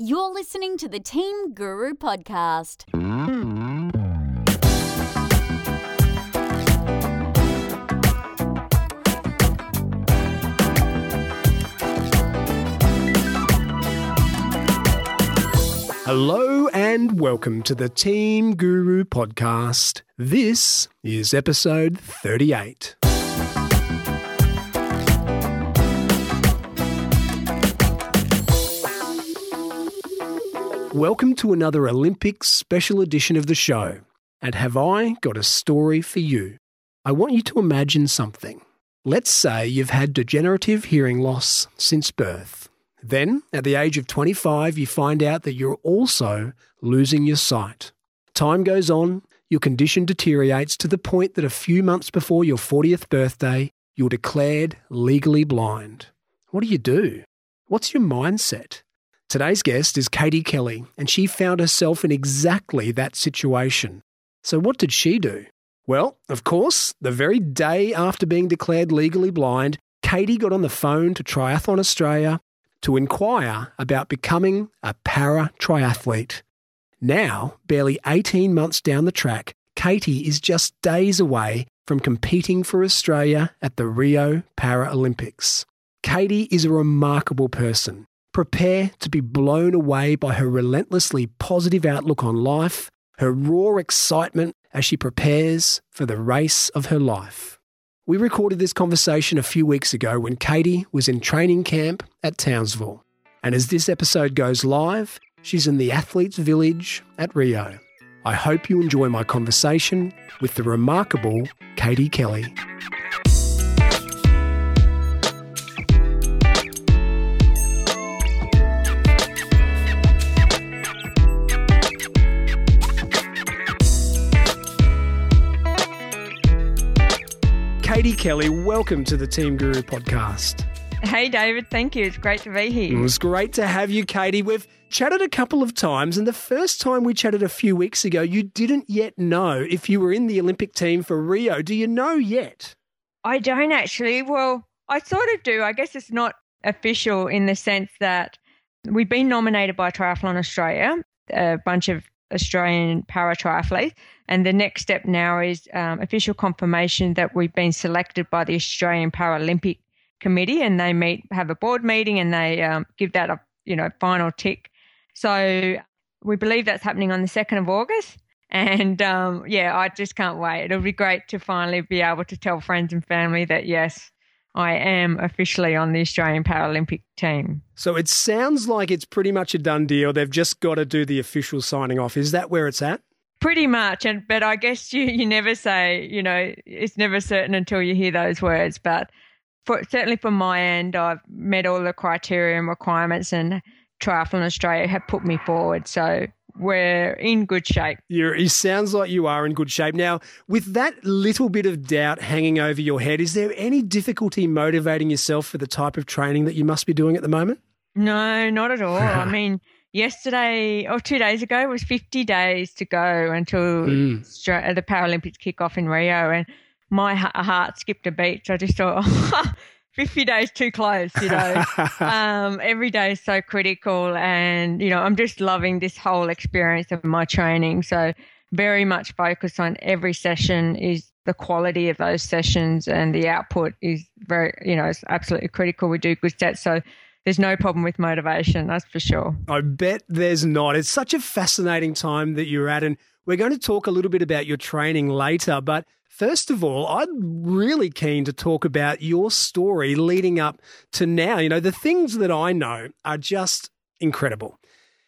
You're listening to the Team Guru podcast. Hello and welcome to the Team Guru podcast. This is episode 38. Welcome to another Olympics special edition of the show. And have I got a story for you? I want you to imagine something. Let's say you've had degenerative hearing loss since birth. Then, at the age of 25, you find out that you're also losing your sight. Time goes on, your condition deteriorates to the point that a few months before your 40th birthday, you're declared legally blind. What do you do? What's your mindset? Today's guest is Katie Kelly, and she found herself in exactly that situation. So, what did she do? Well, of course, the very day after being declared legally blind, Katie got on the phone to Triathlon Australia to inquire about becoming a para triathlete. Now, barely 18 months down the track, Katie is just days away from competing for Australia at the Rio Paralympics. Katie is a remarkable person. Prepare to be blown away by her relentlessly positive outlook on life, her raw excitement as she prepares for the race of her life. We recorded this conversation a few weeks ago when Katie was in training camp at Townsville. And as this episode goes live, she's in the Athletes Village at Rio. I hope you enjoy my conversation with the remarkable Katie Kelly. Katie Kelly, welcome to the Team Guru podcast. Hey, David. Thank you. It's great to be here. It was great to have you, Katie. We've chatted a couple of times, and the first time we chatted a few weeks ago, you didn't yet know if you were in the Olympic team for Rio. Do you know yet? I don't actually. Well, I sort of do. I guess it's not official in the sense that we've been nominated by Triathlon Australia, a bunch of Australian para triathlete. And the next step now is um, official confirmation that we've been selected by the Australian Paralympic Committee, and they meet, have a board meeting, and they um, give that a you know final tick. So we believe that's happening on the second of August. And um, yeah, I just can't wait. It'll be great to finally be able to tell friends and family that yes, I am officially on the Australian Paralympic team. So it sounds like it's pretty much a done deal. They've just got to do the official signing off. Is that where it's at? Pretty much, and but I guess you you never say you know it's never certain until you hear those words. But for certainly from my end, I've met all the criteria and requirements, and Triathlon Australia have put me forward. So we're in good shape. You're, it sounds like you are in good shape. Now, with that little bit of doubt hanging over your head, is there any difficulty motivating yourself for the type of training that you must be doing at the moment? No, not at all. I mean, yesterday or two days ago was 50 days to go until Mm. The Paralympics kick off in Rio, and my heart skipped a beat. So I just thought, 50 days too close, you know. um, every day is so critical, and you know, I'm just loving this whole experience of my training. So very much focused on every session is the quality of those sessions and the output is very, you know, it's absolutely critical. We do good sets, so there's no problem with motivation, that's for sure. I bet there's not. It's such a fascinating time that you're at. And we're going to talk a little bit about your training later. But first of all, I'm really keen to talk about your story leading up to now. You know, the things that I know are just incredible.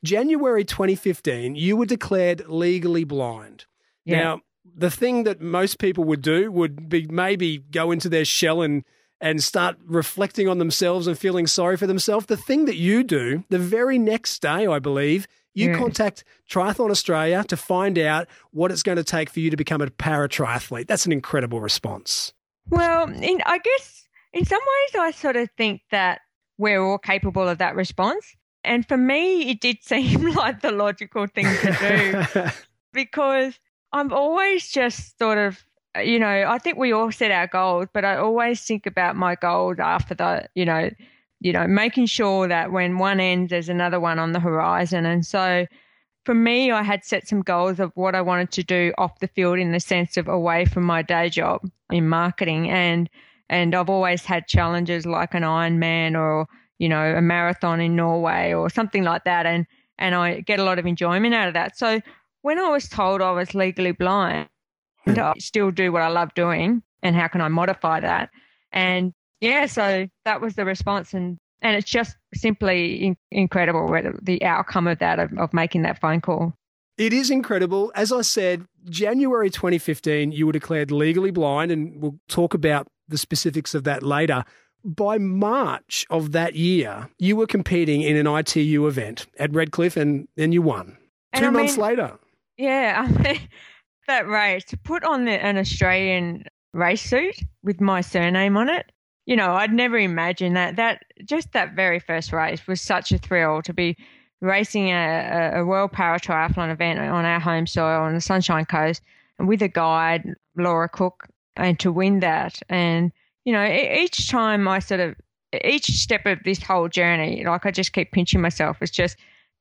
January 2015, you were declared legally blind. Yeah. Now, the thing that most people would do would be maybe go into their shell and and start reflecting on themselves and feeling sorry for themselves. The thing that you do the very next day, I believe, you Yeah. contact Triathlon Australia to find out what it's going to take for you to become a para triathlete. That's an incredible response. Well, in, I guess in some ways, I sort of think that we're all capable of that response. And for me, it did seem like the logical thing to do because I'm always just sort of, you know, I think we all set our goals, but I always think about my goals after the, you know, you know, making sure that when one ends, there's another one on the horizon. And so for me, I had set some goals of what I wanted to do off the field in the sense of away from my day job in marketing. And, and I've always had challenges like an Ironman or, you know, a marathon in Norway or something like that. And, and I get a lot of enjoyment out of that. So when I was told I was legally blind, hmm. I still do what I love doing and how can I modify that? And yeah, so that was the response. And and it's just simply in- incredible the outcome of that of, of making that phone call. It is incredible. As I said, January 2015, you were declared legally blind, and we'll talk about the specifics of that later. By March of that year, you were competing in an ITU event at Redcliffe, and then you won. And Two I months mean, later. Yeah, I mean, that race to put on the, an Australian race suit with my surname on it you know, I'd never imagined that. That just that very first race was such a thrill to be racing a, a World Para Triathlon event on our home soil on the Sunshine Coast and with a guide, Laura Cook, and to win that. And you know, each time I sort of each step of this whole journey, like I just keep pinching myself. It's just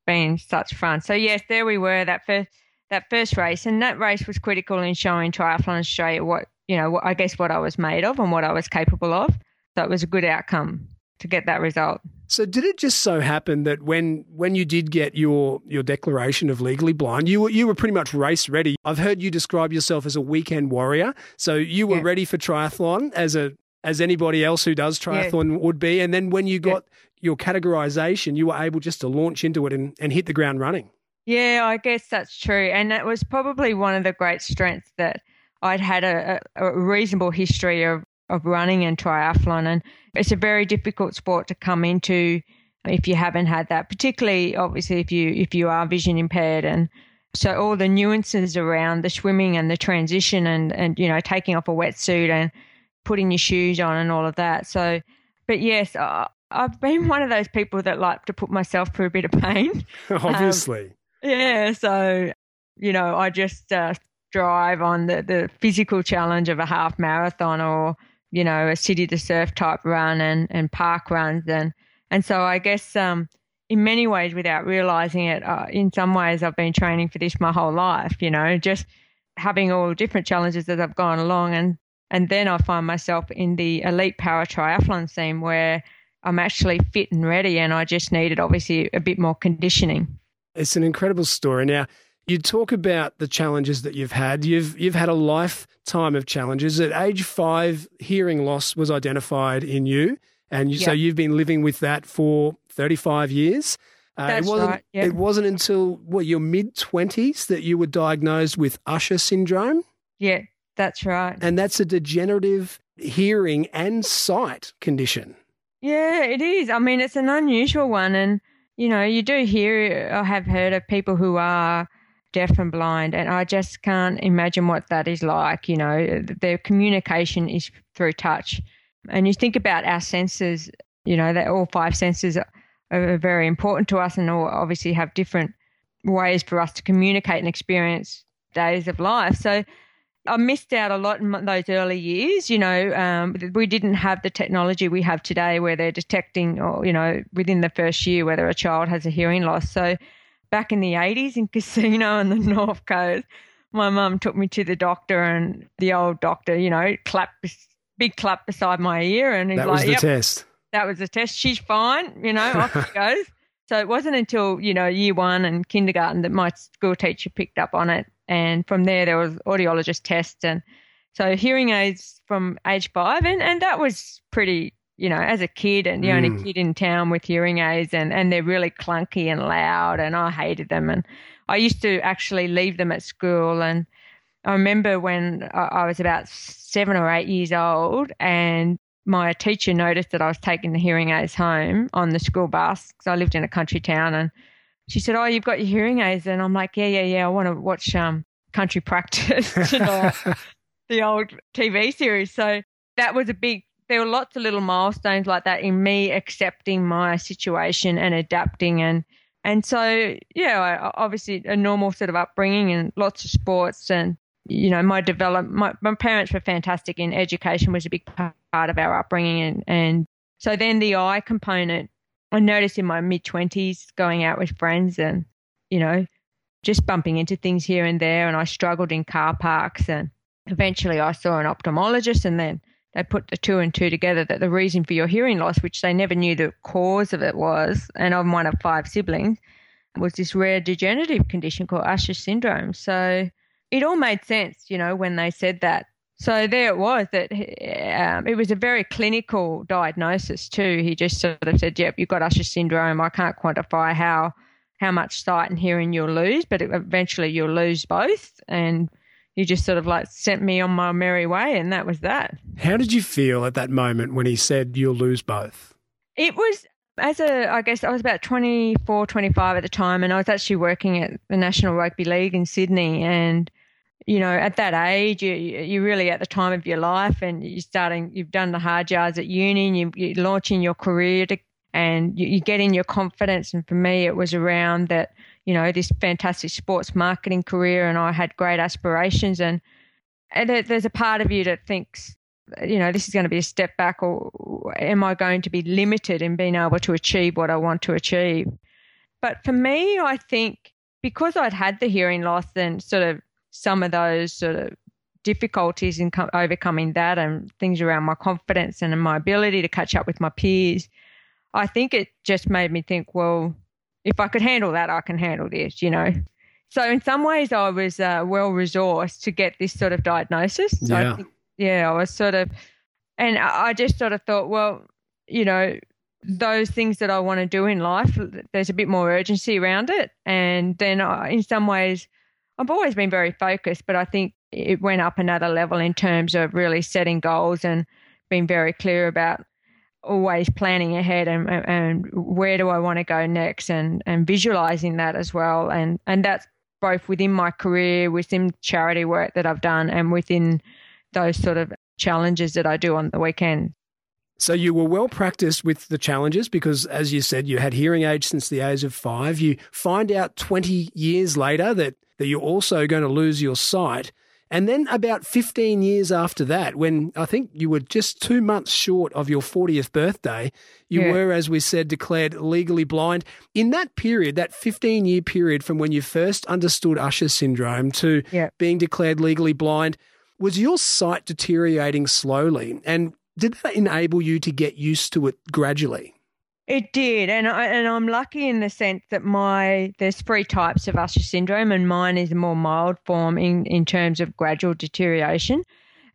been such fun. So yes, there we were that first that first race, and that race was critical in showing Triathlon Australia what you know, I guess what I was made of and what I was capable of. So it was a good outcome to get that result. So did it just so happen that when when you did get your your declaration of legally blind, you were you were pretty much race ready. I've heard you describe yourself as a weekend warrior. So you were yeah. ready for triathlon as a as anybody else who does triathlon yeah. would be. And then when you got yeah. your categorization, you were able just to launch into it and, and hit the ground running. Yeah, I guess that's true. And that was probably one of the great strengths that I'd had a, a reasonable history of of running and triathlon. And it's a very difficult sport to come into if you haven't had that, particularly obviously if you if you are vision impaired and so all the nuances around the swimming and the transition and and you know taking off a wetsuit and putting your shoes on and all of that. So, but yes, I, I've been one of those people that like to put myself through a bit of pain. Obviously. Yeah. So, you know, I just uh, drive on the, the physical challenge of a half marathon or you know, a city to surf type run and, and park runs. And, and so I guess, um, in many ways, without realizing it, uh, in some ways, I've been training for this my whole life, you know, just having all different challenges as I've gone along. And, and then I find myself in the elite para triathlon scene where I'm actually fit and ready. And I just needed, obviously, a bit more conditioning. It's an incredible story. Now, you talk about the challenges that you've had. You've you've had a lifetime of challenges. At age five, hearing loss was identified in you, and you, so you've been living with that for thirty five years. Uh, That's it wasn't, right. It wasn't until what your mid twenties that you were diagnosed with Usher syndrome. Yeah, that's right. And that's a degenerative hearing and sight condition. Yeah, it is. I mean, it's an unusual one, and you know, you do hear or have heard of people who are deaf and blind, and I just can't imagine what that is like. You know, their communication is through touch, and you think about our senses. You know, that all five senses are very important to us, and all obviously have different ways for us to communicate and experience days of life. So. I missed out a lot in those early years. You know, um, we didn't have the technology we have today where they're detecting, or you know, within the first year whether a child has a hearing loss. So back in the 80s in Casino on the North Coast, my mum took me to the doctor, and the old doctor, you know, clapped, big clap beside my ear. And he's that like, was the yep, test. That was the test. She's fine, you know, off she goes. So it wasn't until, you know, year one and kindergarten that my school teacher picked up on it. And from there, there was audiologist tests. And so hearing aids from age five. And, and that was pretty you know, as a kid and the mm. only kid in town with hearing aids and, and they're really clunky and loud and I hated them. And I used to actually leave them at school. And I remember when I was about seven or eight years old and my teacher noticed that I was taking the hearing aids home on the school bus because I lived in a country town. And she said, Oh, you've got your hearing aids. And I'm like, Yeah, yeah, yeah. I want to watch um, country practice, you know, the old TV series. So that was a big there were lots of little milestones like that in me accepting my situation and adapting and and so yeah obviously a normal sort of upbringing and lots of sports and you know my develop my, my parents were fantastic in education was a big part of our upbringing and and So then the eye component, I noticed in my mid 20s going out with friends and, you know, just bumping into things here and there. And I struggled in car parks. And eventually I saw an ophthalmologist and then they put the two and two together that the reason for your hearing loss, which they never knew the cause of it was, and I'm one of five siblings, was this rare degenerative condition called Usher syndrome. So it all made sense, you know, when they said that. So there it was that um, it was a very clinical diagnosis too. He just sort of said, "Yep, you've got Usher syndrome. I can't quantify how how much sight and hearing you'll lose, but eventually you'll lose both." And he just sort of like sent me on my merry way, and that was that. How did you feel at that moment when he said you'll lose both? It was as a, I guess I was about 24, 25 at the time, and I was actually working at the National Rugby League in Sydney. And, you know, at that age, you, you're really at the time of your life and you're starting, you've done the hard yards at uni and you, you're launching your career to, and you, you get in your confidence. And for me, it was around that, you know, this fantastic sports marketing career and I had great aspirations. And, and there's a part of you that thinks, you know, this is going to be a step back, or am I going to be limited in being able to achieve what I want to achieve? But for me, I think because I'd had the hearing loss and sort of some of those sort of difficulties in co- overcoming that and things around my confidence and my ability to catch up with my peers, I think it just made me think, well, if I could handle that, I can handle this, you know. So in some ways, I was uh, well resourced to get this sort of diagnosis. So yeah. I think yeah, I was sort of, and I just sort of thought, well, you know, those things that I want to do in life, there's a bit more urgency around it. And then I, in some ways, I've always been very focused, but I think it went up another level in terms of really setting goals and being very clear about always planning ahead and, and where do I want to go next and, and visualizing that as well. And, and that's both within my career, within charity work that I've done and within those sort of challenges that I do on the weekend. So you were well practiced with the challenges because, as you said, you had hearing aids since the age of five. You find out 20 years later that, that you're also going to lose your sight. And then about 15 years after that, when I think you were just two months short of your 40th birthday, you Yeah. were, as we said, declared legally blind. In that period, that 15 year period from when you first understood Usher syndrome to Yeah. being declared legally blind, was your sight deteriorating slowly? And did that enable you to get used to it gradually? It did, and I and I'm lucky in the sense that my there's three types of Usher syndrome, and mine is a more mild form in in terms of gradual deterioration.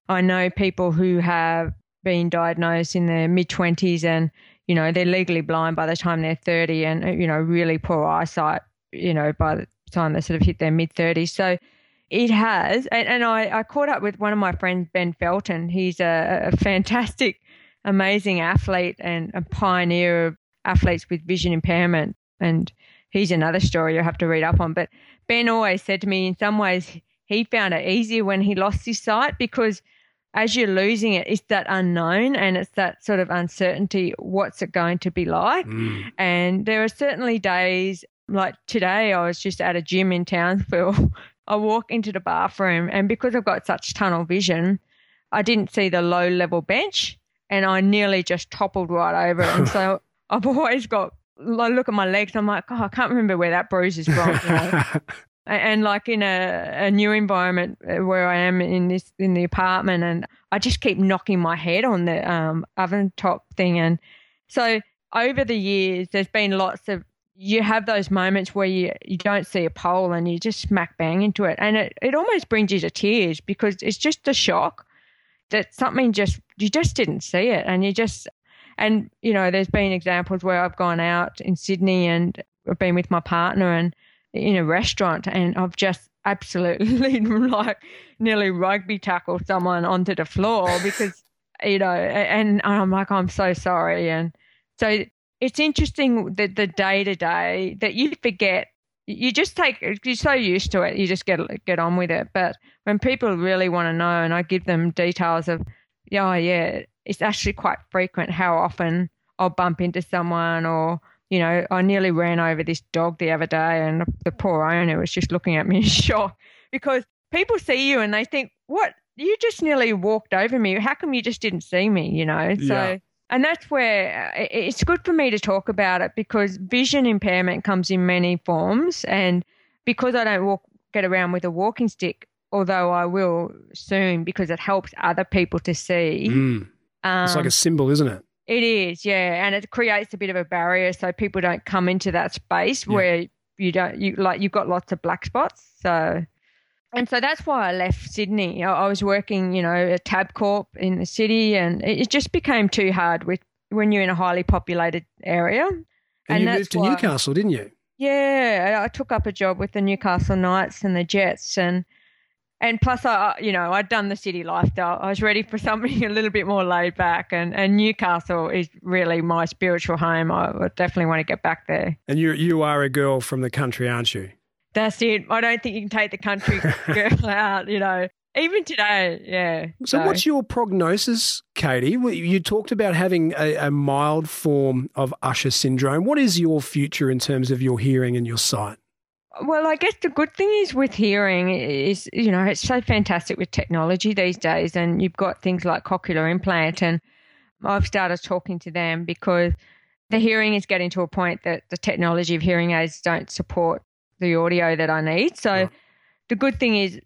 I know people who have been diagnosed in their mid twenties, and you know they're legally blind by the time they're thirty, and uh, you know really poor eyesight, you know by the time they sort of hit their mid thirties. So it has, and, and I, I caught up with one of my friends, Ben Felton. He's a, a fantastic, amazing athlete and a pioneer of athletes with vision impairment. And he's another story you'll have to read up on. But Ben always said to me, in some ways, he found it easier when he lost his sight because as you're losing it, it's that unknown and it's that sort of uncertainty. What's it going to be like? Mm. And there are certainly days like today, I was just at a gym in Townsville. I walk into the bathroom, and because I've got such tunnel vision, I didn't see the low level bench and I nearly just toppled right over. And so I've always got, I look at my legs, I'm like, oh, I can't remember where that bruise is from. you know? and, and like in a, a new environment uh, where I am in this in the apartment, and I just keep knocking my head on the um, oven top thing. And so over the years, there's been lots of you have those moments where you, you don't see a pole and you just smack bang into it. And it, it almost brings you to tears because it's just a shock that something just, you just didn't see it. And you just, and, you know, there's been examples where I've gone out in Sydney and I've been with my partner and in a restaurant and I've just absolutely like nearly rugby tackled someone onto the floor because, you know, and I'm like, I'm so sorry. And so it's interesting that the day to day that you forget you just take you're so used to it you just get get on with it but when people really want to know and i give them details of yeah oh, yeah it's actually quite frequent how often i'll bump into someone or you know i nearly ran over this dog the other day and the poor owner was just looking at me in shock because people see you and they think what you just nearly walked over me how come you just didn't see me you know so Yeah. And that's where uh, it's good for me to talk about it because vision impairment comes in many forms. And because I don't walk, get around with a walking stick, although I will soon because it helps other people to see. Mm. Um, it's like a symbol, isn't it? It is, yeah, and it creates a bit of a barrier so people don't come into that space yeah. where you don't you like you've got lots of black spots. So, and so that's why I left Sydney. I, I was working, you know, at Tabcorp in the city, and it just became too hard with when you're in a highly populated area. And, and you moved to why, Newcastle, didn't you? Yeah, I took up a job with the Newcastle Knights and the Jets, and and plus, I you know I'd done the city lifestyle. I was ready for something a little bit more laid back, and, and Newcastle is really my spiritual home. I definitely want to get back there. And you you are a girl from the country, aren't you? That's it. I don't think you can take the country girl out. You know, even today, yeah. So, so, what's your prognosis, Katie? You talked about having a, a mild form of Usher syndrome. What is your future in terms of your hearing and your sight? Well, I guess the good thing is with hearing is, you know, it's so fantastic with technology these days, and you've got things like cochlear implant, and I've started talking to them because the hearing is getting to a point that the technology of hearing aids don't support the audio that I need. So yeah. the good thing is,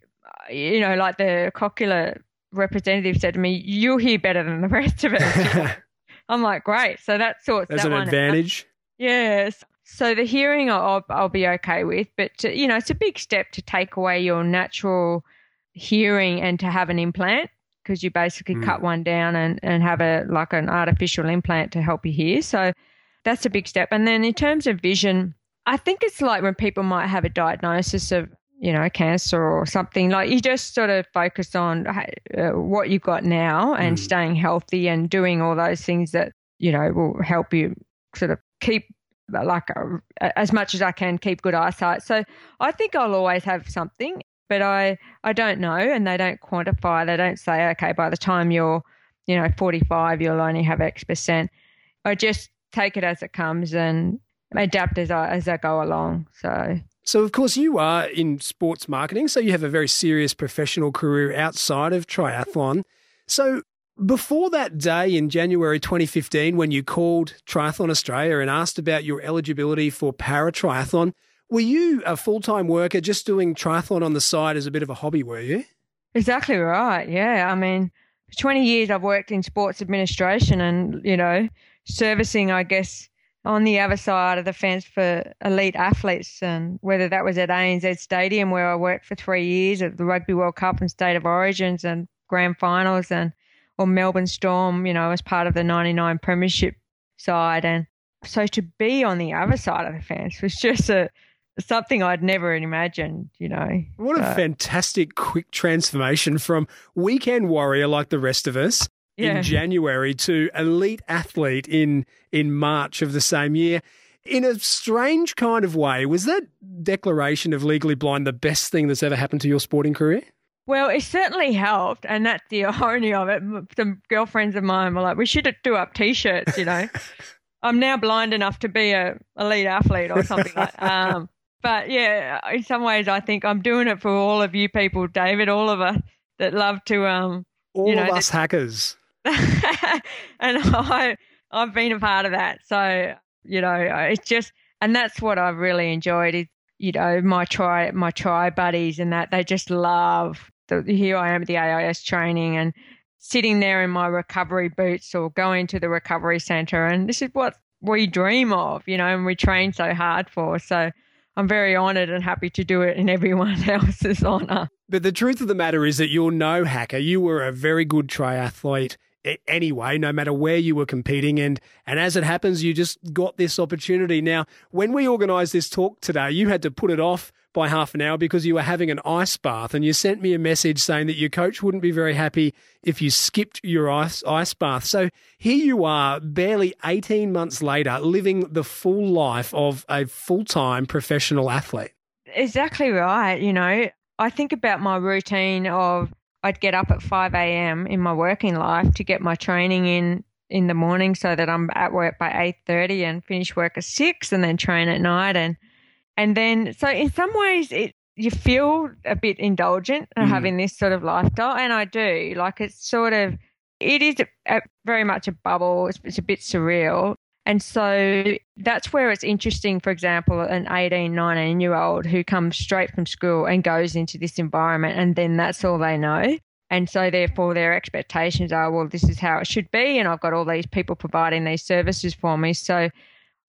you know, like the cochlear representative said to me, "You'll hear better than the rest of us." I'm like, great. So that sorts That's that an advantage. Out. Yes. So the hearing I'll, I'll be okay with, but to, you know it's a big step to take away your natural hearing and to have an implant because you basically mm. cut one down and, and have a like an artificial implant to help you hear. So that's a big step. And then in terms of vision, I think it's like when people might have a diagnosis of you know cancer or something like you just sort of focus on uh, what you've got now and mm. staying healthy and doing all those things that you know will help you sort of keep like uh, as much as I can keep good eyesight. So I think I'll always have something, but I I don't know, and they don't quantify. They don't say, okay, by the time you're you know 45, you'll only have X percent. I just take it as it comes and adapt as I as I go along. So. So, of course, you are in sports marketing, so you have a very serious professional career outside of triathlon. So, before that day in January 2015, when you called Triathlon Australia and asked about your eligibility for para triathlon, were you a full time worker just doing triathlon on the side as a bit of a hobby, were you? Exactly right. Yeah. I mean, for 20 years I've worked in sports administration and, you know, servicing, I guess, on the other side of the fence for elite athletes. And whether that was at ANZ Stadium, where I worked for three years at the Rugby World Cup and State of Origins and grand finals and or Melbourne Storm, you know, as part of the 99 Premiership side. And so to be on the other side of the fence was just a something I'd never imagined, you know. What so. a fantastic quick transformation from weekend warrior like the rest of us yeah. in January to elite athlete in in March of the same year. In a strange kind of way, was that declaration of legally blind the best thing that's ever happened to your sporting career? Well, it certainly helped, and that's the irony of it. Some girlfriends of mine were like, "We should do up T-shirts," you know. I'm now blind enough to be a elite athlete or something like. Um, but yeah, in some ways, I think I'm doing it for all of you people, David, all of us that love to. Um, all you know, of us that, hackers. and I, I've been a part of that. So you know, it's just, and that's what I've really enjoyed is you know my tri my tri buddies and that they just love the, here I am at the AIS training and sitting there in my recovery boots or going to the recovery center. And this is what we dream of, you know, and we train so hard for. So I'm very honored and happy to do it in everyone else's honor. But the truth of the matter is that you're no hacker. You were a very good triathlete anyway, no matter where you were competing. And, and as it happens, you just got this opportunity. Now, when we organised this talk today, you had to put it off by half an hour because you were having an ice bath and you sent me a message saying that your coach wouldn't be very happy if you skipped your ice, ice bath. So here you are, barely 18 months later, living the full life of a full time professional athlete. Exactly right. You know, I think about my routine of I'd get up at 5 a.m. in my working life to get my training in in the morning so that I'm at work by 8:30 and finish work at 6 and then train at night and and then so in some ways it you feel a bit indulgent mm. having this sort of lifestyle and I do like it's sort of it is a, very much a bubble. It's, it's a bit surreal. And so that's where it's interesting, for example, an 18, 19 year old who comes straight from school and goes into this environment, and then that's all they know. And so, therefore, their expectations are, well, this is how it should be. And I've got all these people providing these services for me. So,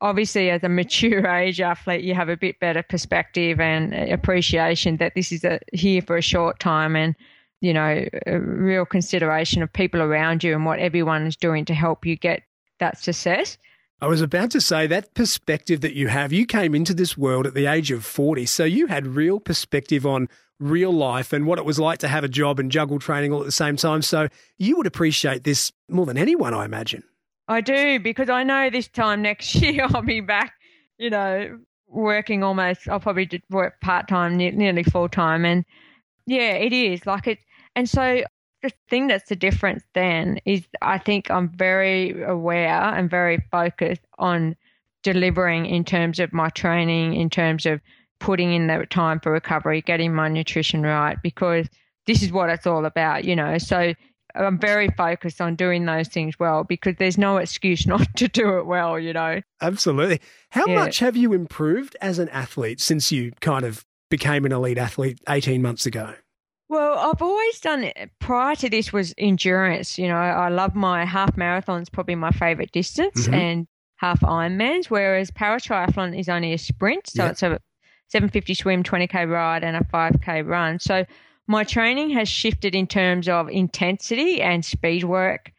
obviously, as a mature age athlete, you have a bit better perspective and appreciation that this is a, here for a short time and, you know, a real consideration of people around you and what everyone is doing to help you get that success. I was about to say that perspective that you have, you came into this world at the age of 40, so you had real perspective on real life and what it was like to have a job and juggle training all at the same time. So you would appreciate this more than anyone, I imagine. I do, because I know this time next year I'll be back, you know, working almost, I'll probably work part time, nearly full time. And yeah, it is like it. And so the thing that's the difference then is I think I'm very aware and very focused on delivering in terms of my training, in terms of putting in the time for recovery, getting my nutrition right, because this is what it's all about, you know. So I'm very focused on doing those things well because there's no excuse not to do it well, you know. Absolutely. How yeah. much have you improved as an athlete since you kind of became an elite athlete 18 months ago? Well, I've always done it. Prior to this was endurance. You know, I love my half marathons, probably my favorite distance, mm-hmm. and half Ironmans. Whereas para triathlon is only a sprint, so it's a 750 swim, 20k ride, and a 5k run. So my training has shifted in terms of intensity and speed work.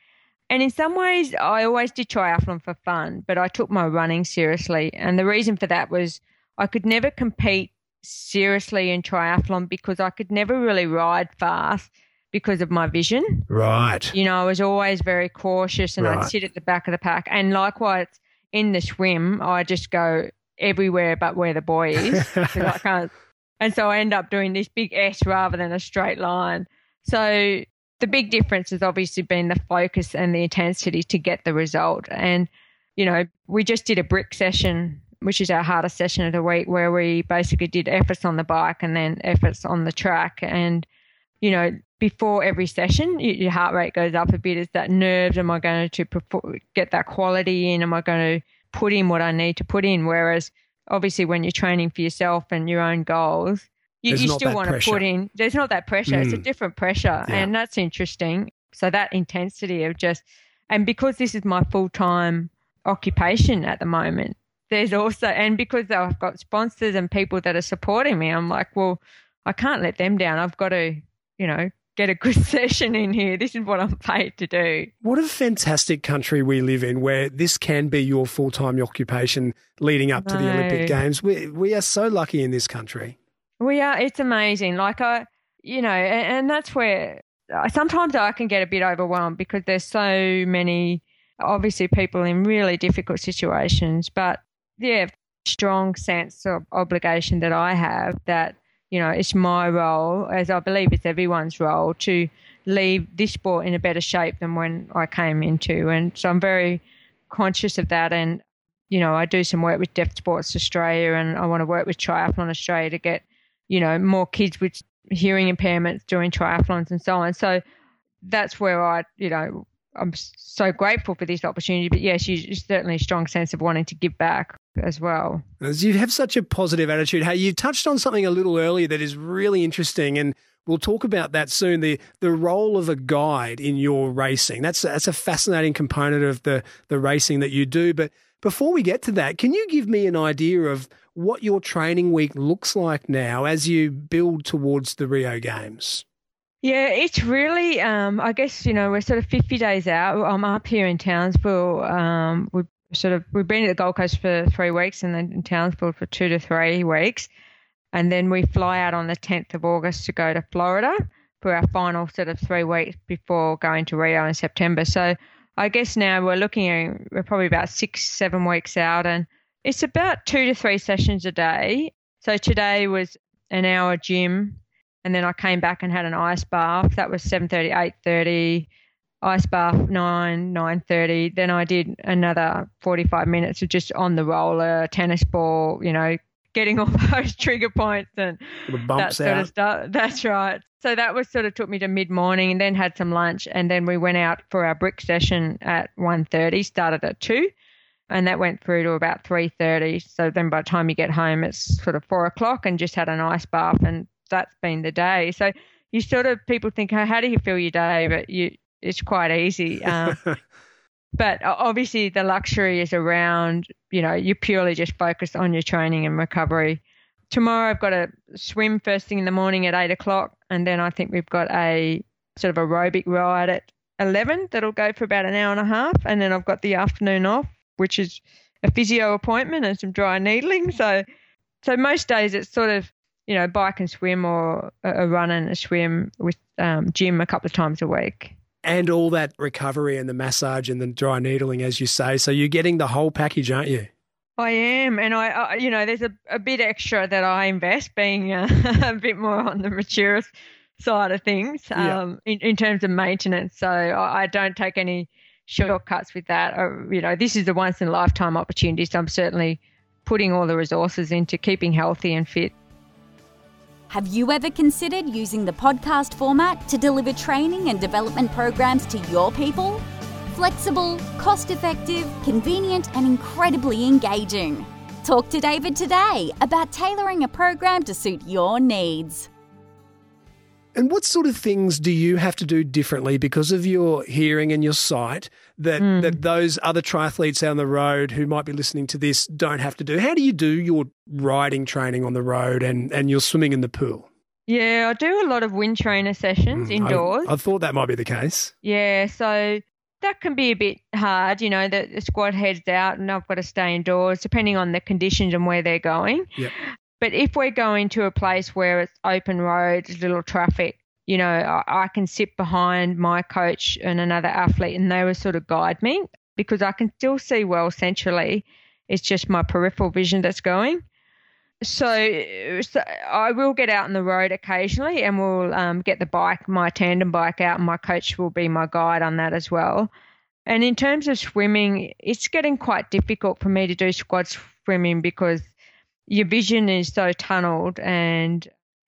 And in some ways, I always did triathlon for fun, but I took my running seriously. And the reason for that was I could never compete seriously in triathlon because I could never really ride fast because of my vision. Right. You know, I was always very cautious and right. I'd sit at the back of the pack. And likewise, in the swim, I just go everywhere but where the buoy is. I can't. And so I end up doing this big S rather than a straight line. So the big difference has obviously been the focus and the intensity to get the result. And, you know, we just did a brick session which is our hardest session of the week, where we basically did efforts on the bike and then efforts on the track. And, you know, before every session, your heart rate goes up a bit. Is that nerves? Am I going to get that quality in? Am I going to put in what I need to put in? Whereas, obviously, when you're training for yourself and your own goals, you, you still want pressure. to put in. There's not that pressure. Mm. It's a mm. different pressure, yeah. and that's interesting. So that intensity of just, and because this is my full time occupation at the moment, there's also, and because I've got sponsors and people that are supporting me, I'm like, well, I can't let them down. I've got to, you know, get a good session in here. This is what I'm paid to do. What a fantastic country we live in where this can be your full time occupation leading up to the Olympic Games. We, we are so lucky in this country. We are. It's amazing. Like, I, you know, and, and that's where sometimes I can get a bit overwhelmed because there's so many, obviously, people in really difficult situations. But yeah, strong sense of obligation that I have that, you know, it's my role, as I believe it's everyone's role, to leave this sport in a better shape than when I came into. And so I'm very conscious of that. And, you know, I do some work with Deaf Sports Australia and I want to work with Triathlon Australia to get, you know, more kids with hearing impairments doing triathlons and so on. So that's where I, you know, I'm so grateful for this opportunity. But yes, you certainly a strong sense of wanting to give back as well. You have such a positive attitude. Hey, you touched on something a little earlier that is really interesting, and we'll talk about that soon. The the role of a guide in your racing. That's that's a fascinating component of the the racing that you do. But before we get to that, can you give me an idea of what your training week looks like now as you build towards the Rio Games? Yeah, it's really, um, I guess, you know, we're sort of 50 days out. I'm up here in Townsville. Um, we've sort of, we've been at the Gold Coast for three weeks and then in Townsville for two to three weeks. And then we fly out on the 10th of August to go to Florida for our final sort of three weeks before going to Rio in September. So I guess now we're looking at, we're probably about six, seven weeks out and it's about two to three sessions a day. So today was an hour gym and then I came back and had an ice bath. That was 7:30, 8:30. Ice bath nine, nine thirty. Then I did another forty-five minutes of just on the roller, tennis ball. You know, getting all those trigger points and that sort out. of stuff. That's right. So that was sort of took me to mid morning and then had some lunch and then we went out for our brick session at 1.30, started at 2 and that went through to about 3.30. So then by the time you get home, it's sort of 4 o'clock and just had an ice bath and that's been the day. So you sort of, people think, oh, how do you feel your day? But you, it's quite easy. Um, but obviously the luxury is around, you know, you purely just focus on your training and recovery tomorrow I've got a swim first thing in the morning at eight o'clock, and then I think we've got a sort of aerobic ride at eleven that'll go for about an hour and a half, and then I've got the afternoon off, which is a physio appointment and some dry needling. So, so most days it's sort of you know bike and swim or a run and a swim with um, gym a couple of times a week. And all that recovery and the massage and the dry needling, as you say. So you're getting the whole package, aren't you? I am, and I, I, you know, there's a, a bit extra that I invest, being uh, a bit more on the mature side of things um, yeah. in, in terms of maintenance. So I, I don't take any shortcuts with that. Uh, you know, this is a once in a lifetime opportunity, so I'm certainly putting all the resources into keeping healthy and fit. Have you ever considered using the podcast format to deliver training and development programs to your people? Flexible, cost effective, convenient, and incredibly engaging. Talk to David today about tailoring a program to suit your needs. And what sort of things do you have to do differently because of your hearing and your sight that, mm. that those other triathletes on the road who might be listening to this don't have to do? How do you do your riding training on the road and, and your swimming in the pool? Yeah, I do a lot of wind trainer sessions mm, indoors. I, I, thought that might be the case. Yeah, so that can be a bit hard, you know, the, the squad heads out and I've got to stay indoors depending on the conditions and where they're going. Yep. But if we're going to a place where it's open roads, little traffic, you know, I, I can sit behind my coach and another athlete and they will sort of guide me because I can still see well centrally. It's just my peripheral vision that's going. So, so, I will get out on the road occasionally and we'll um, get the bike, my tandem bike out, and my coach will be my guide on that as well. And in terms of swimming, it's getting quite difficult for me to do squad swimming because your vision is so tunneled and,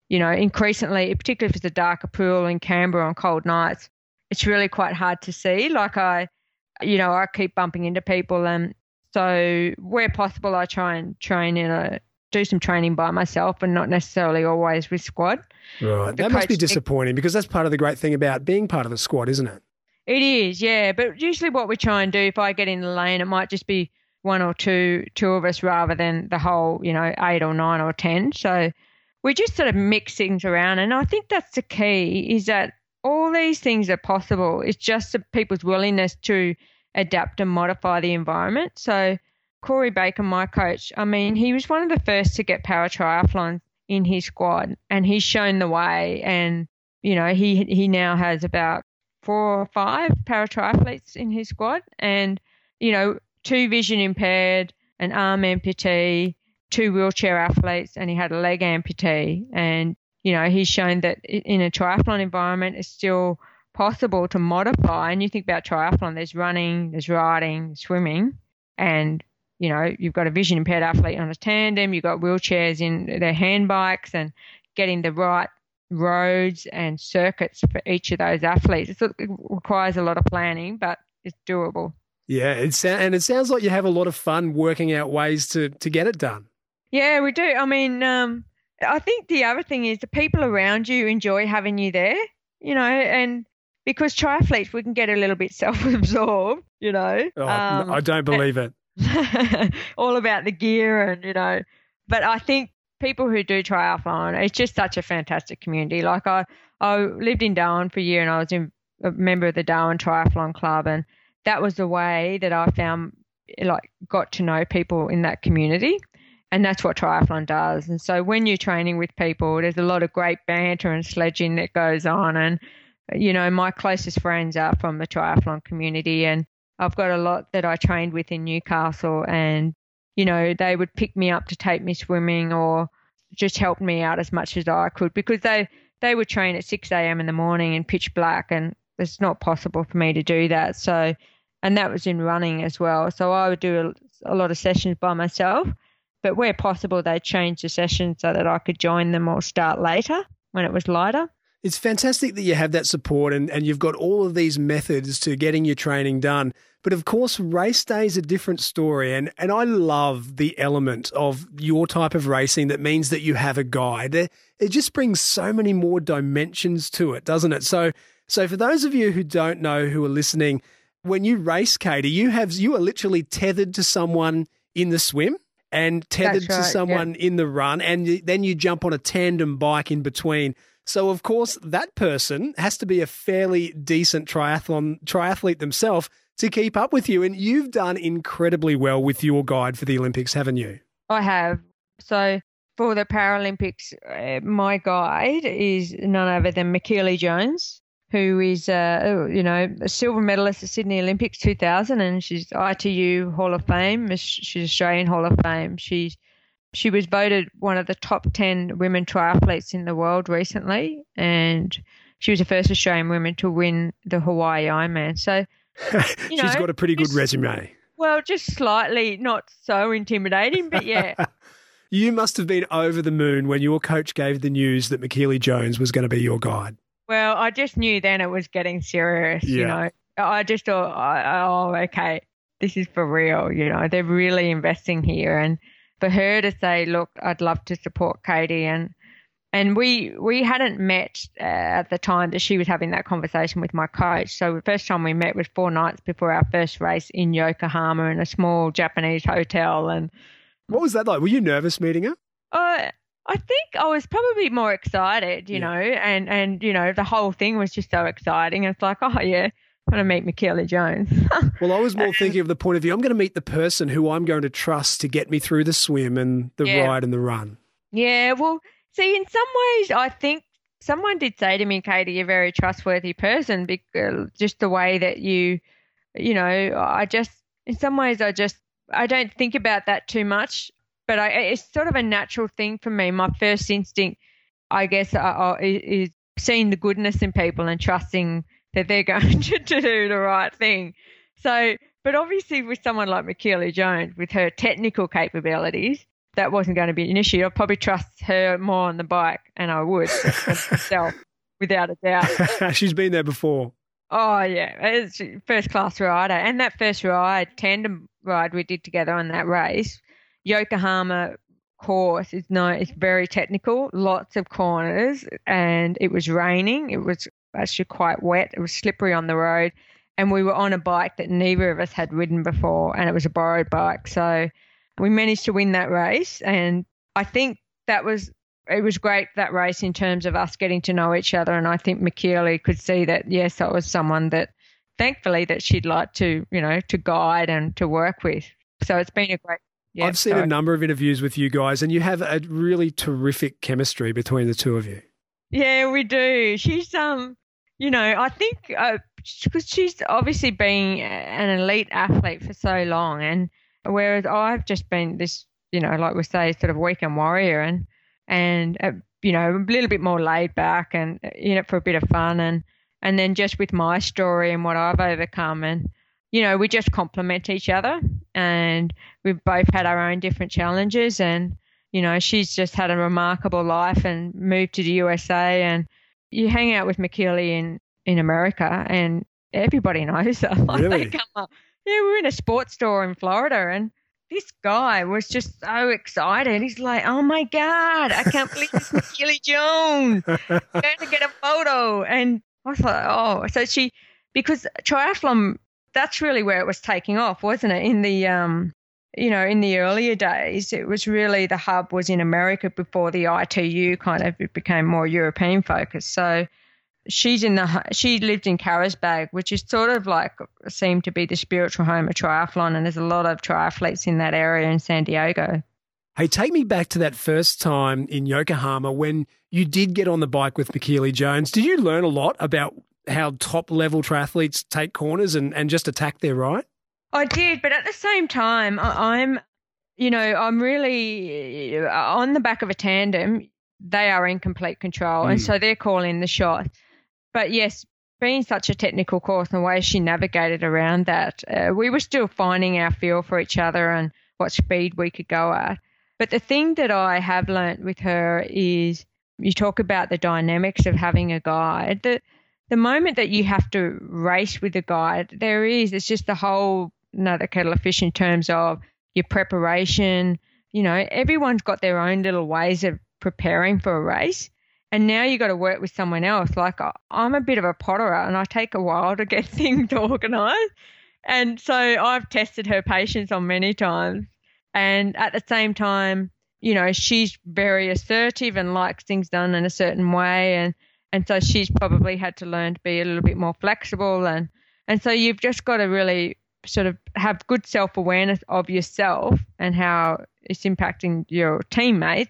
you know, increasingly, particularly if it's a darker pool in Canberra on cold nights, it's really quite hard to see. Like I, you know, I keep bumping into people and so where possible, I try and train in a do some training by myself and not necessarily always with squad. Right. The that must be disappointing because that's part of the great thing about being part of a squad, isn't it? It is, yeah. But usually what we try and do, if I get in the lane, it might just be one or two two of us rather than the whole, you know, eight or nine or ten. So we just sort of mix things around and I think that's the key is that all these things are possible. It's just the people's willingness to adapt and modify the environment. So Corey Baker, my coach, I mean, he was one of the first to get para triathlons in his squad, and he's shown the way. And you know, he he now has about four or five para triathletes in his squad, and you know, two vision impaired, an arm amputee, two wheelchair athletes, and he had a leg amputee. And you know, he's shown that in a triathlon environment, it's still possible to modify. And you think about triathlon, there's running, there's riding, swimming, and you know, you've got a vision impaired athlete on a tandem, you've got wheelchairs in their hand bikes and getting the right roads and circuits for each of those athletes. it requires a lot of planning, but it's doable. Yeah, it's, and it sounds like you have a lot of fun working out ways to, to get it done. Yeah, we do. I mean, um, I think the other thing is the people around you enjoy having you there, you know, and because triathletes, we can get a little bit self absorbed, you know. Oh, um, I don't believe it. all about the gear and you know but i think people who do triathlon it's just such a fantastic community like i i lived in darwin for a year and i was in, a member of the darwin triathlon club and that was the way that i found like got to know people in that community and that's what triathlon does and so when you're training with people there's a lot of great banter and sledging that goes on and you know my closest friends are from the triathlon community and I've got a lot that I trained with in Newcastle, and you know they would pick me up to take me swimming or just help me out as much as I could because they they would train at 6 a.m. in the morning in pitch black, and it's not possible for me to do that. So, and that was in running as well. So I would do a, a lot of sessions by myself, but where possible, they changed the session so that I could join them or start later when it was lighter. It's fantastic that you have that support and, and you've got all of these methods to getting your training done. But of course, race day is a different story. And, and I love the element of your type of racing that means that you have a guide. It, it just brings so many more dimensions to it, doesn't it? So, so for those of you who don't know, who are listening, when you race, Katie, you have you are literally tethered to someone in the swim and tethered right, to someone yeah. in the run, and then you jump on a tandem bike in between. So of course that person has to be a fairly decent triathlon triathlete themselves to keep up with you, and you've done incredibly well with your guide for the Olympics, haven't you? I have. So for the Paralympics, uh, my guide is none other than Michellie Jones, who is, uh, you know, a silver medalist at Sydney Olympics 2000, and she's ITU Hall of Fame. She's Australian Hall of Fame. She's she was voted one of the top 10 women triathletes in the world recently, and she was the first Australian woman to win the Hawaii Ironman. So, you know, she's got a pretty good just- resume. well, just slightly not so intimidating, but yeah. You must have been over the moon when your coach gave the news that Michellie Jones was going to be your guide. Well, I just knew then it was getting serious, you know. I just thought, oh, oh, okay, this is for real, you know. They're really investing here, and for her to say, look, I'd love to support Katie, and and we we hadn't met uh, at the time that she was having that conversation with my coach. So the first time we met was four nights before our first race in Yokohama in a small Japanese hotel, and What was that like? Were you nervous meeting her? Uh, I think I was probably more excited, you Yeah. know, and, and, you know, the whole thing was just so exciting. It's like, oh, yeah, I'm going to meet Michellie Jones. Well, I was more thinking of the point of view I'm going to meet the person who I'm going to trust to get me through the swim and the Yeah. ride and the run. yeah, well, see, in some ways, I think someone did say to me, Katie, you're a very trustworthy person because just the way that you, you know, I just, in some ways, I just, I don't think about that too much, but I, it's sort of a natural thing for me. My first instinct, I guess, uh, uh, is seeing the goodness in people and trusting that they're going to, to do the right thing. So, but obviously, with someone like Michellie Jones, with her technical capabilities, that wasn't going to be an issue. I'd probably trust her more on the bike, and I would myself, without a doubt. She's been there before. Oh yeah, it's first class rider, and that first ride, tandem ride we did together on that race, Yokohama course is no, it's very technical, lots of corners, and it was raining. It was actually quite wet. It was slippery on the road, and we were on a bike that neither of us had ridden before, and it was a borrowed bike. So we managed to win that race, and I think that was it was great that race in terms of us getting to know each other and I think Michellie could see that yes that was someone that thankfully that she'd like to you know to guide and to work with so it's been a great yeah I've seen so- a number of interviews with you guys, and you have a really terrific chemistry between the two of you. yeah we do she's um you know I think because she's obviously been an elite athlete for so long and whereas I've just been this you know like we say sort of weekend warrior and and uh, you know a little bit more laid back and uh, in it for a bit of fun and and then just with my story and what I've overcome and you know we just complement each other and we've both had our own different challenges and you know she's just had a remarkable life and moved to the USA and you hang out with Michellie in in America and everybody knows her like Really? they come up yeah we we're in a sports store in Florida and this guy was just so excited. He's like, "Oh my god, I can't believe it's Michellie Jones! I'm going to get a photo." And I was like, "Oh!" So she, because triathlon, that's really where it was taking off, wasn't it? In the um, you know, in the earlier days, it was really the hub was in America before the ITU kind of became more European focused. So she's in the she lived in Carlsbad, which is sort of like seemed to be the spiritual home of triathlon, and there's a lot of triathletes in that area in San Diego. Hey, take me back to that first time in Yokohama when you did get on the bike with Michellie Jones. Did you learn a lot about how top level triathletes take corners and, and just attack their right? I did, but at the same time, I- I'm, you know, I'm really uh, on the back of a tandem. They are in complete control, and Mm. so they're calling the shot. But yes, being such a technical course and the way she navigated around that, uh, we were still finding our feel for each other and what speed we could go at. But the thing that I have learnt with her is you talk about the dynamics of having a guide. The the moment that you have to race with a guide, there is it's just the whole another kettle of fish in terms of your preparation. You know, everyone's got their own little ways of preparing for a race. And now you've got to work with someone else. Like I'm a bit of a potterer and I take a while to get things organized. And so I've tested her patience on many times. And at the same time, you know, she's very assertive and likes things done in a certain way. And, and so she's probably had to learn to be a little bit more flexible. And, and so you've just got to really sort of have good self awareness of yourself and how it's impacting your teammate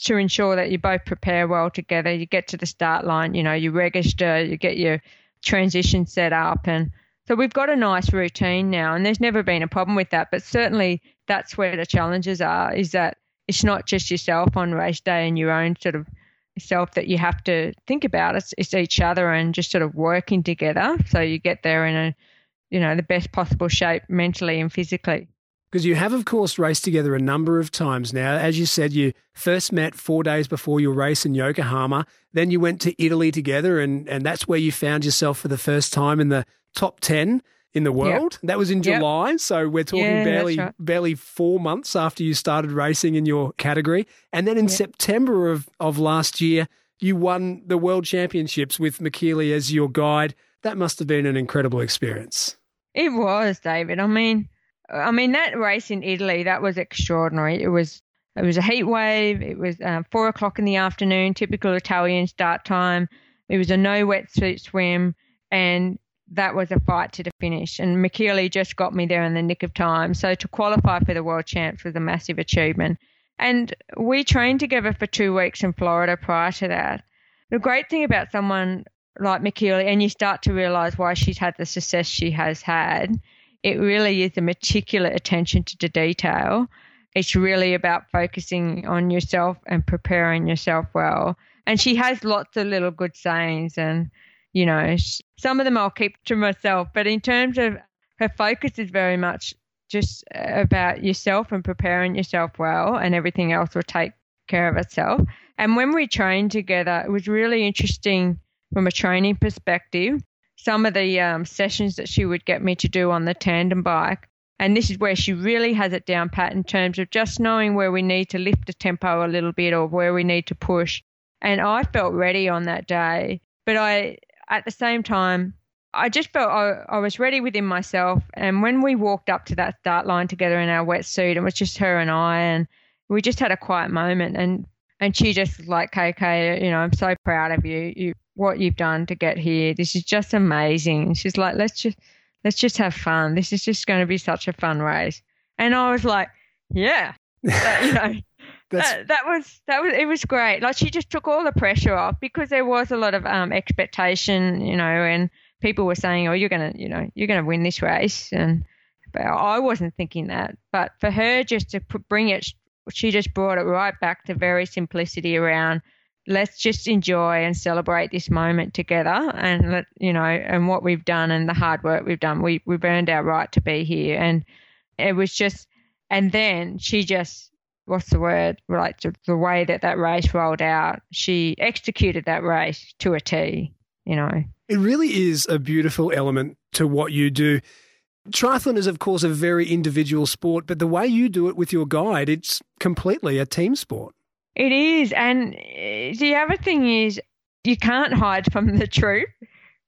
to ensure that you both prepare well together. You get to the start line, you know, you register, you get your transition set up. And so we've got a nice routine now, and there's never been a problem with that. But certainly that's where the challenges are is that it's not just yourself on race day and your own sort of self that you have to think about. It's, it's each other and just sort of working together so you get there in a, you know, the best possible shape mentally and physically. Because you have, of course, raced together a number of times now. As you said, you first met four days before your race in Yokohama. Then you went to Italy together, and, and that's where you found yourself for the first time in the top 10 in the world. Yep. That was in July. Yep. So we're talking yeah, barely right. barely four months after you started racing in your category. And then in yep. September of, of last year, you won the world championships with Michellie as your guide. That must have been an incredible experience. It was, David. I mean, I mean, that race in Italy, that was extraordinary. It was it was a heat wave. It was uh, four o'clock in the afternoon, typical Italian start time. It was a no wetsuit swim, and that was a fight to the finish. And Michellie just got me there in the nick of time. So to qualify for the world champs was a massive achievement. And we trained together for two weeks in Florida prior to that. The great thing about someone like Michellie, and you start to realize why she's had the success she has had, it really is a meticulous attention to the detail. It's really about focusing on yourself and preparing yourself well. And she has lots of little good sayings, and you know, some of them I'll keep to myself. But in terms of her focus, is very much just about yourself and preparing yourself well, and everything else will take care of itself. And when we trained together, it was really interesting from a training perspective some of the um, sessions that she would get me to do on the tandem bike. And this is where she really has it down pat in terms of just knowing where we need to lift the tempo a little bit or where we need to push. And I felt ready on that day. But I, at the same time, I just felt I, I was ready within myself. And when we walked up to that start line together in our wetsuit, it was just her and I, and we just had a quiet moment. And and she just was like, KK, you know, I'm so proud of you. You what you've done to get here. This is just amazing. She's like, let's just let's just have fun. This is just going to be such a fun race. And I was like, yeah, that, you know. That, that was that was it was great. Like she just took all the pressure off because there was a lot of um, expectation, you know, and people were saying, "Oh, you're gonna, you know, you're gonna win this race," and but I wasn't thinking that. But for her, just to bring it, she just brought it right back to very simplicity around let's just enjoy and celebrate this moment together and let you know and what we've done and the hard work we've done we we've earned our right to be here and it was just and then she just what's the word like the, the way that that race rolled out she executed that race to a T you know it really is a beautiful element to what you do Triathlon is, of course, a very individual sport, but the way you do it with your guide, it's completely a team sport. It is. And eh, the other thing is, you can't hide from the truth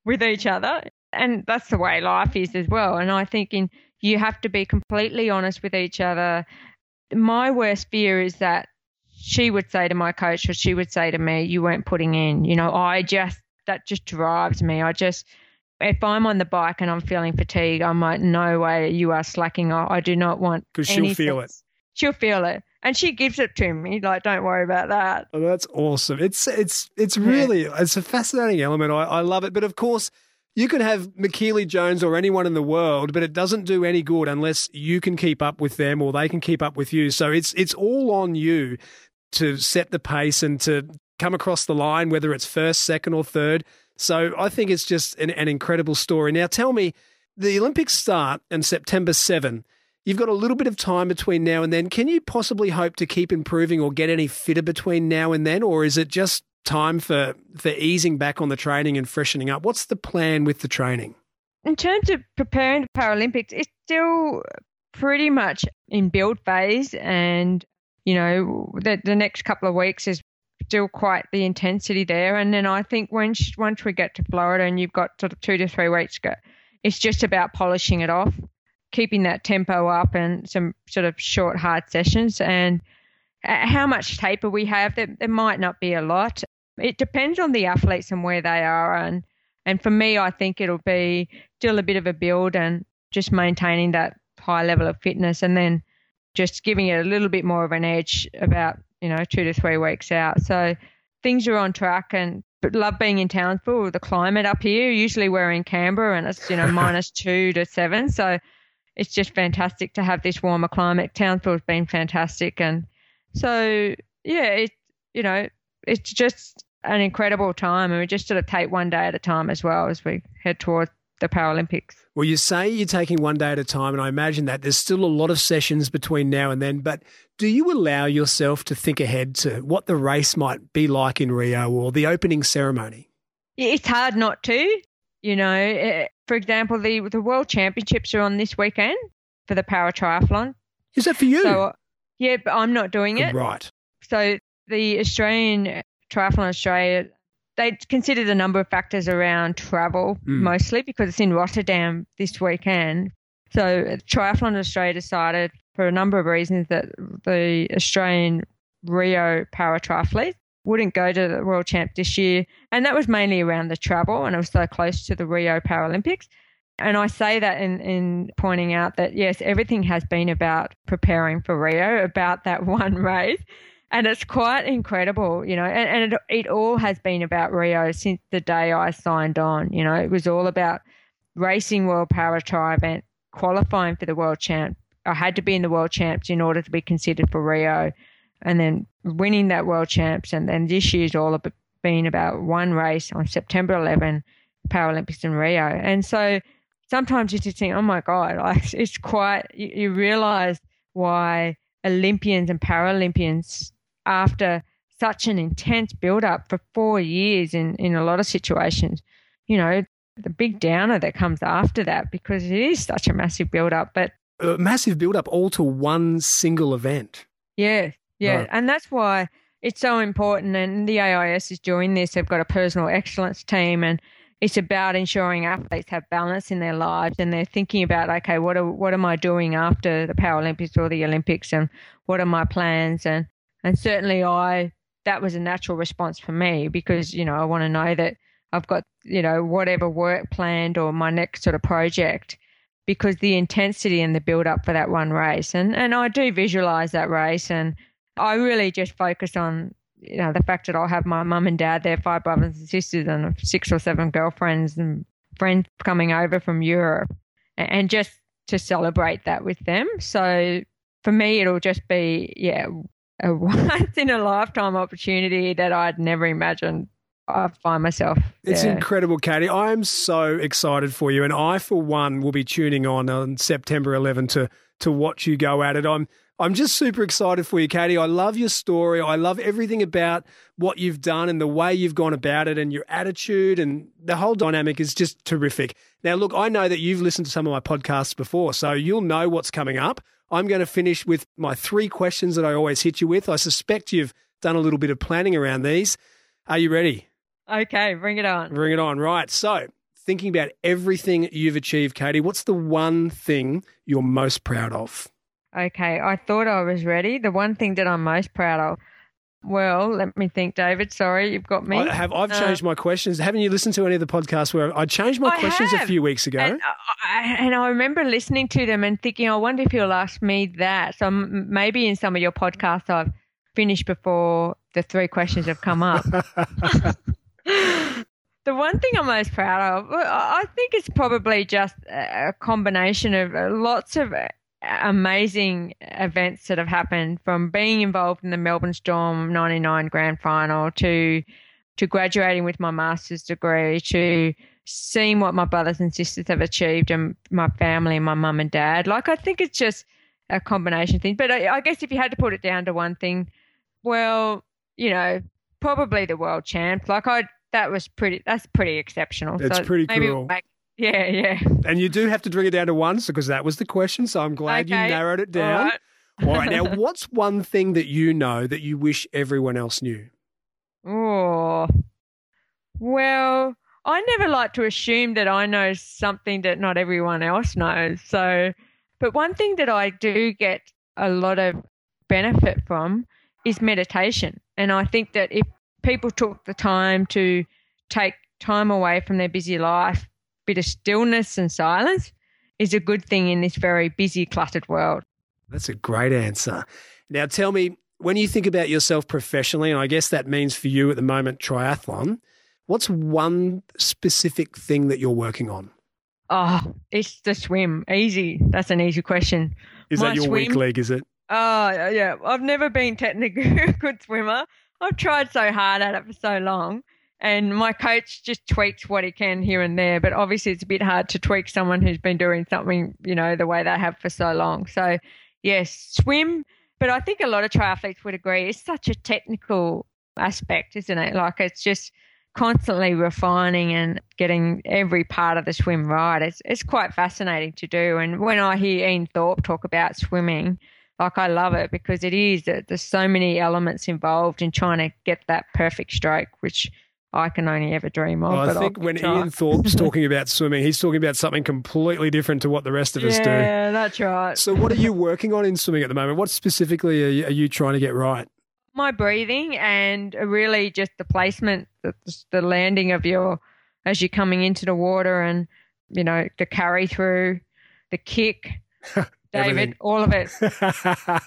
with each other. And that's the way life is as well. And I think in, you have to be completely honest with each other. My worst fear is that she would say to my coach, or she would say to me, You weren't putting in. You know, I just, that just drives me. I just, if I'm on the bike and I'm feeling fatigue, I'm like, No way, you are slacking off. I do not want. Because she'll feel it. She'll feel it and she gives it to me. Like, don't worry about that. Oh, that's awesome. It's it's it's really yeah. it's a fascinating element. I, I love it. But of course, you could have Michellie Jones or anyone in the world, but it doesn't do any good unless you can keep up with them or they can keep up with you. So it's it's all on you to set the pace and to come across the line, whether it's first, second, or third. So I think it's just an, an incredible story. Now, tell me, the Olympics start on September 7. You've got a little bit of time between now and then. Can you possibly hope to keep improving or get any fitter between now and then? Or is it just time for, for easing back on the training and freshening up? What's the plan with the training? In terms of preparing the Paralympics, it's still pretty much in build phase. And, you know, the, the next couple of weeks is still quite the intensity there. And then I think once, once we get to Florida and you've got sort of two to three weeks go, it's just about polishing it off keeping that tempo up and some sort of short, hard sessions. And uh, how much taper we have, there, there might not be a lot. It depends on the athletes and where they are. And, and for me, I think it'll be still a bit of a build and just maintaining that high level of fitness and then just giving it a little bit more of an edge about, you know, two to three weeks out. So things are on track and but love being in Townsville. The climate up here, usually we're in Canberra and it's, you know, minus two to seven. So it's just fantastic to have this warmer climate. Townsville's been fantastic, and so yeah, it you know it's just an incredible time, and we just sort of take one day at a time as well as we head towards the Paralympics. Well, you say you're taking one day at a time, and I imagine that there's still a lot of sessions between now and then. But do you allow yourself to think ahead to what the race might be like in Rio or the opening ceremony? It's hard not to. You know, eh, for example, the the World Championships are on this weekend for the para triathlon. Is that for you? So, yeah, but I'm not doing it. Right. So the Australian Triathlon Australia, they considered a number of factors around travel mm. mostly because it's in Rotterdam this weekend. So Triathlon Australia decided for a number of reasons that the Australian Rio para triathletes wouldn't go to the World Champ this year. And that was mainly around the travel, and it was so close to the Rio Paralympics. And I say that in, in pointing out that, yes, everything has been about preparing for Rio, about that one race. And it's quite incredible, you know, and, and it, it all has been about Rio since the day I signed on. You know, it was all about racing World Para Tri event, qualifying for the World Champ. I had to be in the World Champs in order to be considered for Rio and then winning that world champs. And then this year's all been about one race on September 11, Paralympics in Rio. And so sometimes you just think, oh my God, like it's quite, you, you realize why Olympians and Paralympians, after such an intense build up for four years in, in a lot of situations, you know, the big downer that comes after that because it is such a massive build up. But a massive build up all to one single event. Yeah, yeah, right. and that's why it's so important. And the AIS is doing this. They've got a personal excellence team, and it's about ensuring athletes have balance in their lives, and they're thinking about, okay, what are, what am I doing after the Paralympics or the Olympics, and what are my plans? And and certainly, I that was a natural response for me because you know I want to know that I've got you know whatever work planned or my next sort of project because the intensity and the build up for that one race and and I do visualize that race and I really just focus on you know the fact that I'll have my mum and dad there, five brothers and sisters, and six or seven girlfriends and friends coming over from Europe, and just to celebrate that with them. So for me, it'll just be yeah a once in a lifetime opportunity that I'd never imagined I find myself. It's incredible, Katie. I'm so excited for you, and I, for one, will be tuning on on September 11 to to watch you go at it. I'm I'm just super excited for you, Katie. I love your story. I love everything about what you've done and the way you've gone about it and your attitude and the whole dynamic is just terrific. Now, look, I know that you've listened to some of my podcasts before, so you'll know what's coming up. I'm going to finish with my three questions that I always hit you with. I suspect you've done a little bit of planning around these. Are you ready? Okay, bring it on. Bring it on. Right. So, thinking about everything you've achieved, Katie, what's the one thing you're most proud of? Okay, I thought I was ready. The one thing that I'm most proud of. Well, let me think, David. Sorry, you've got me. I have I've uh, changed my questions. Haven't you listened to any of the podcasts where I changed my I questions have. a few weeks ago? And I, and I, remember listening to them and thinking, I wonder if you'll ask me that. So maybe in some of your podcasts, I've finished before the three questions have come up. the one thing I'm most proud of, I think it's probably just a combination of uh, lots of uh, amazing events that have happened from being involved in the Melbourne Storm 99 grand final to to graduating with my master's degree to seeing what my brothers and sisters have achieved and my family and my mum and dad like I think it's just a combination thing. But I, I guess if you had to put it down to one thing, well, you know, probably the world champ. Like I, that was pretty. That's pretty exceptional. It's So pretty maybe cool. Make, yeah, yeah. And you do have to bring it down to one because that was the question. So I'm glad you narrowed it down. right. All right. Now, what's one thing that you know that you wish everyone else knew? Oh, well, I never like to assume that I know something that not everyone else knows. So, but one thing that I do get a lot of benefit from is meditation. And I think that if people took the time to take time away from their busy life, bit of stillness and silence is a good thing in this very busy, cluttered world. That's a great answer. Now, tell me, when you think about yourself professionally, and I guess that means for you at the moment triathlon, what's one specific thing that you're working on? Oh, it's the swim. Easy. That's an easy question. Is My that your weak swim- leg? Is it? Oh, yeah. I've never been technically a good swimmer. I've tried so hard at it for so long. And my coach just tweaks what he can here and there. But obviously, it's a bit hard to tweak someone who's been doing something, you know, the way they have for so long. So, yes, swim. But I think a lot of triathletes would agree it's such a technical aspect, isn't it? Like, it's just constantly refining and getting every part of the swim right. It's, it's quite fascinating to do. And when I hear Ian Thorpe talk about swimming, like I love it because it is there's so many elements involved in trying to get that perfect stroke, which I can only ever dream of. Well, I but I'll think when try. Ian Thorpe's talking about swimming, he's talking about something completely different to what the rest of us do. yeah, that's right. So, what are you working on in swimming at the moment? What specifically are you, are you trying to get right? My breathing and really just the placement, the, the landing of your as you're coming into the water, and you know the carry through, the kick, David, Everything. all of it.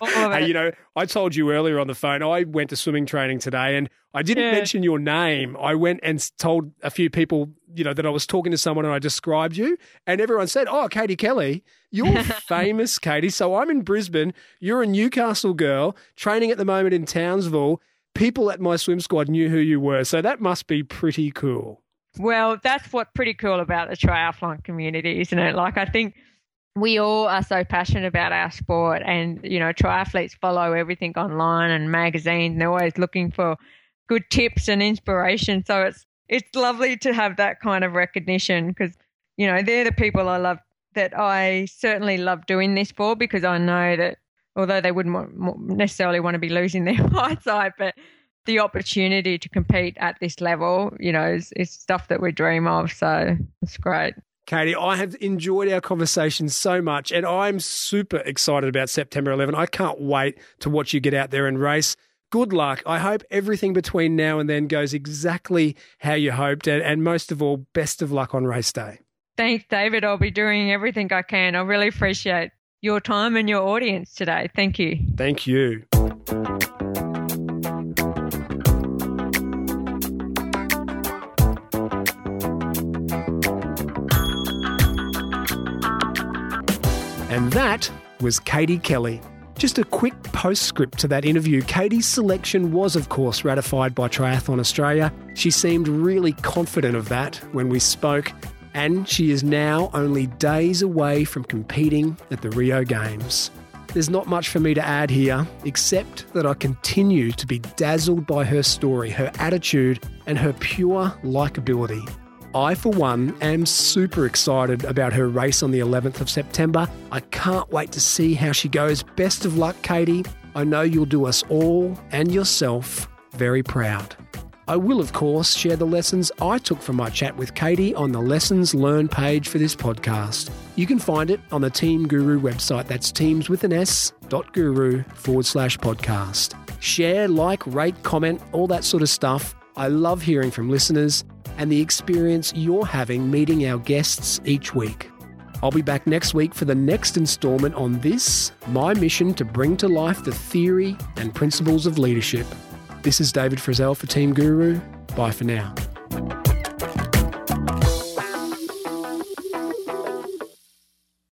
all of it. you know, I told you earlier on the phone, I went to swimming training today and I didn't Yeah. mention your name. I went and told a few people, you know, that I was talking to someone and I described you. And everyone said, Oh, Katie Kelly, you're famous, Katie. So I'm in Brisbane. You're a Newcastle girl training at the moment in Townsville. People at my swim squad knew who you were. So that must be pretty cool. Well, that's what's pretty cool about the triathlon community, isn't it? Like, I think we all are so passionate about our sport, and you know, triathletes follow everything online and magazines. And they're always looking for good tips and inspiration. So it's it's lovely to have that kind of recognition because you know they're the people I love that I certainly love doing this for because I know that although they wouldn't necessarily want to be losing their eyesight, but the opportunity to compete at this level, you know, is, is stuff that we dream of. So it's great. Katie, I have enjoyed our conversation so much, and I'm super excited about September 11. I can't wait to watch you get out there and race. Good luck. I hope everything between now and then goes exactly how you hoped, and, and most of all, best of luck on race day. Thanks, David. I'll be doing everything I can. I really appreciate your time and your audience today. Thank you. Thank you. And that was Katie Kelly. Just a quick postscript to that interview. Katie's selection was, of course, ratified by Triathlon Australia. She seemed really confident of that when we spoke, and she is now only days away from competing at the Rio Games. There's not much for me to add here, except that I continue to be dazzled by her story, her attitude, and her pure likability. I, for one, am super excited about her race on the 11th of September. I can't wait to see how she goes. Best of luck, Katie. I know you'll do us all and yourself very proud. I will, of course, share the lessons I took from my chat with Katie on the Lessons Learned page for this podcast. You can find it on the Team Guru website. That's teams with an S dot guru forward slash podcast. Share, like, rate, comment, all that sort of stuff. I love hearing from listeners and the experience you're having meeting our guests each week. I'll be back next week for the next installment on this, my mission to bring to life the theory and principles of leadership. This is David Frizzell for Team Guru. Bye for now.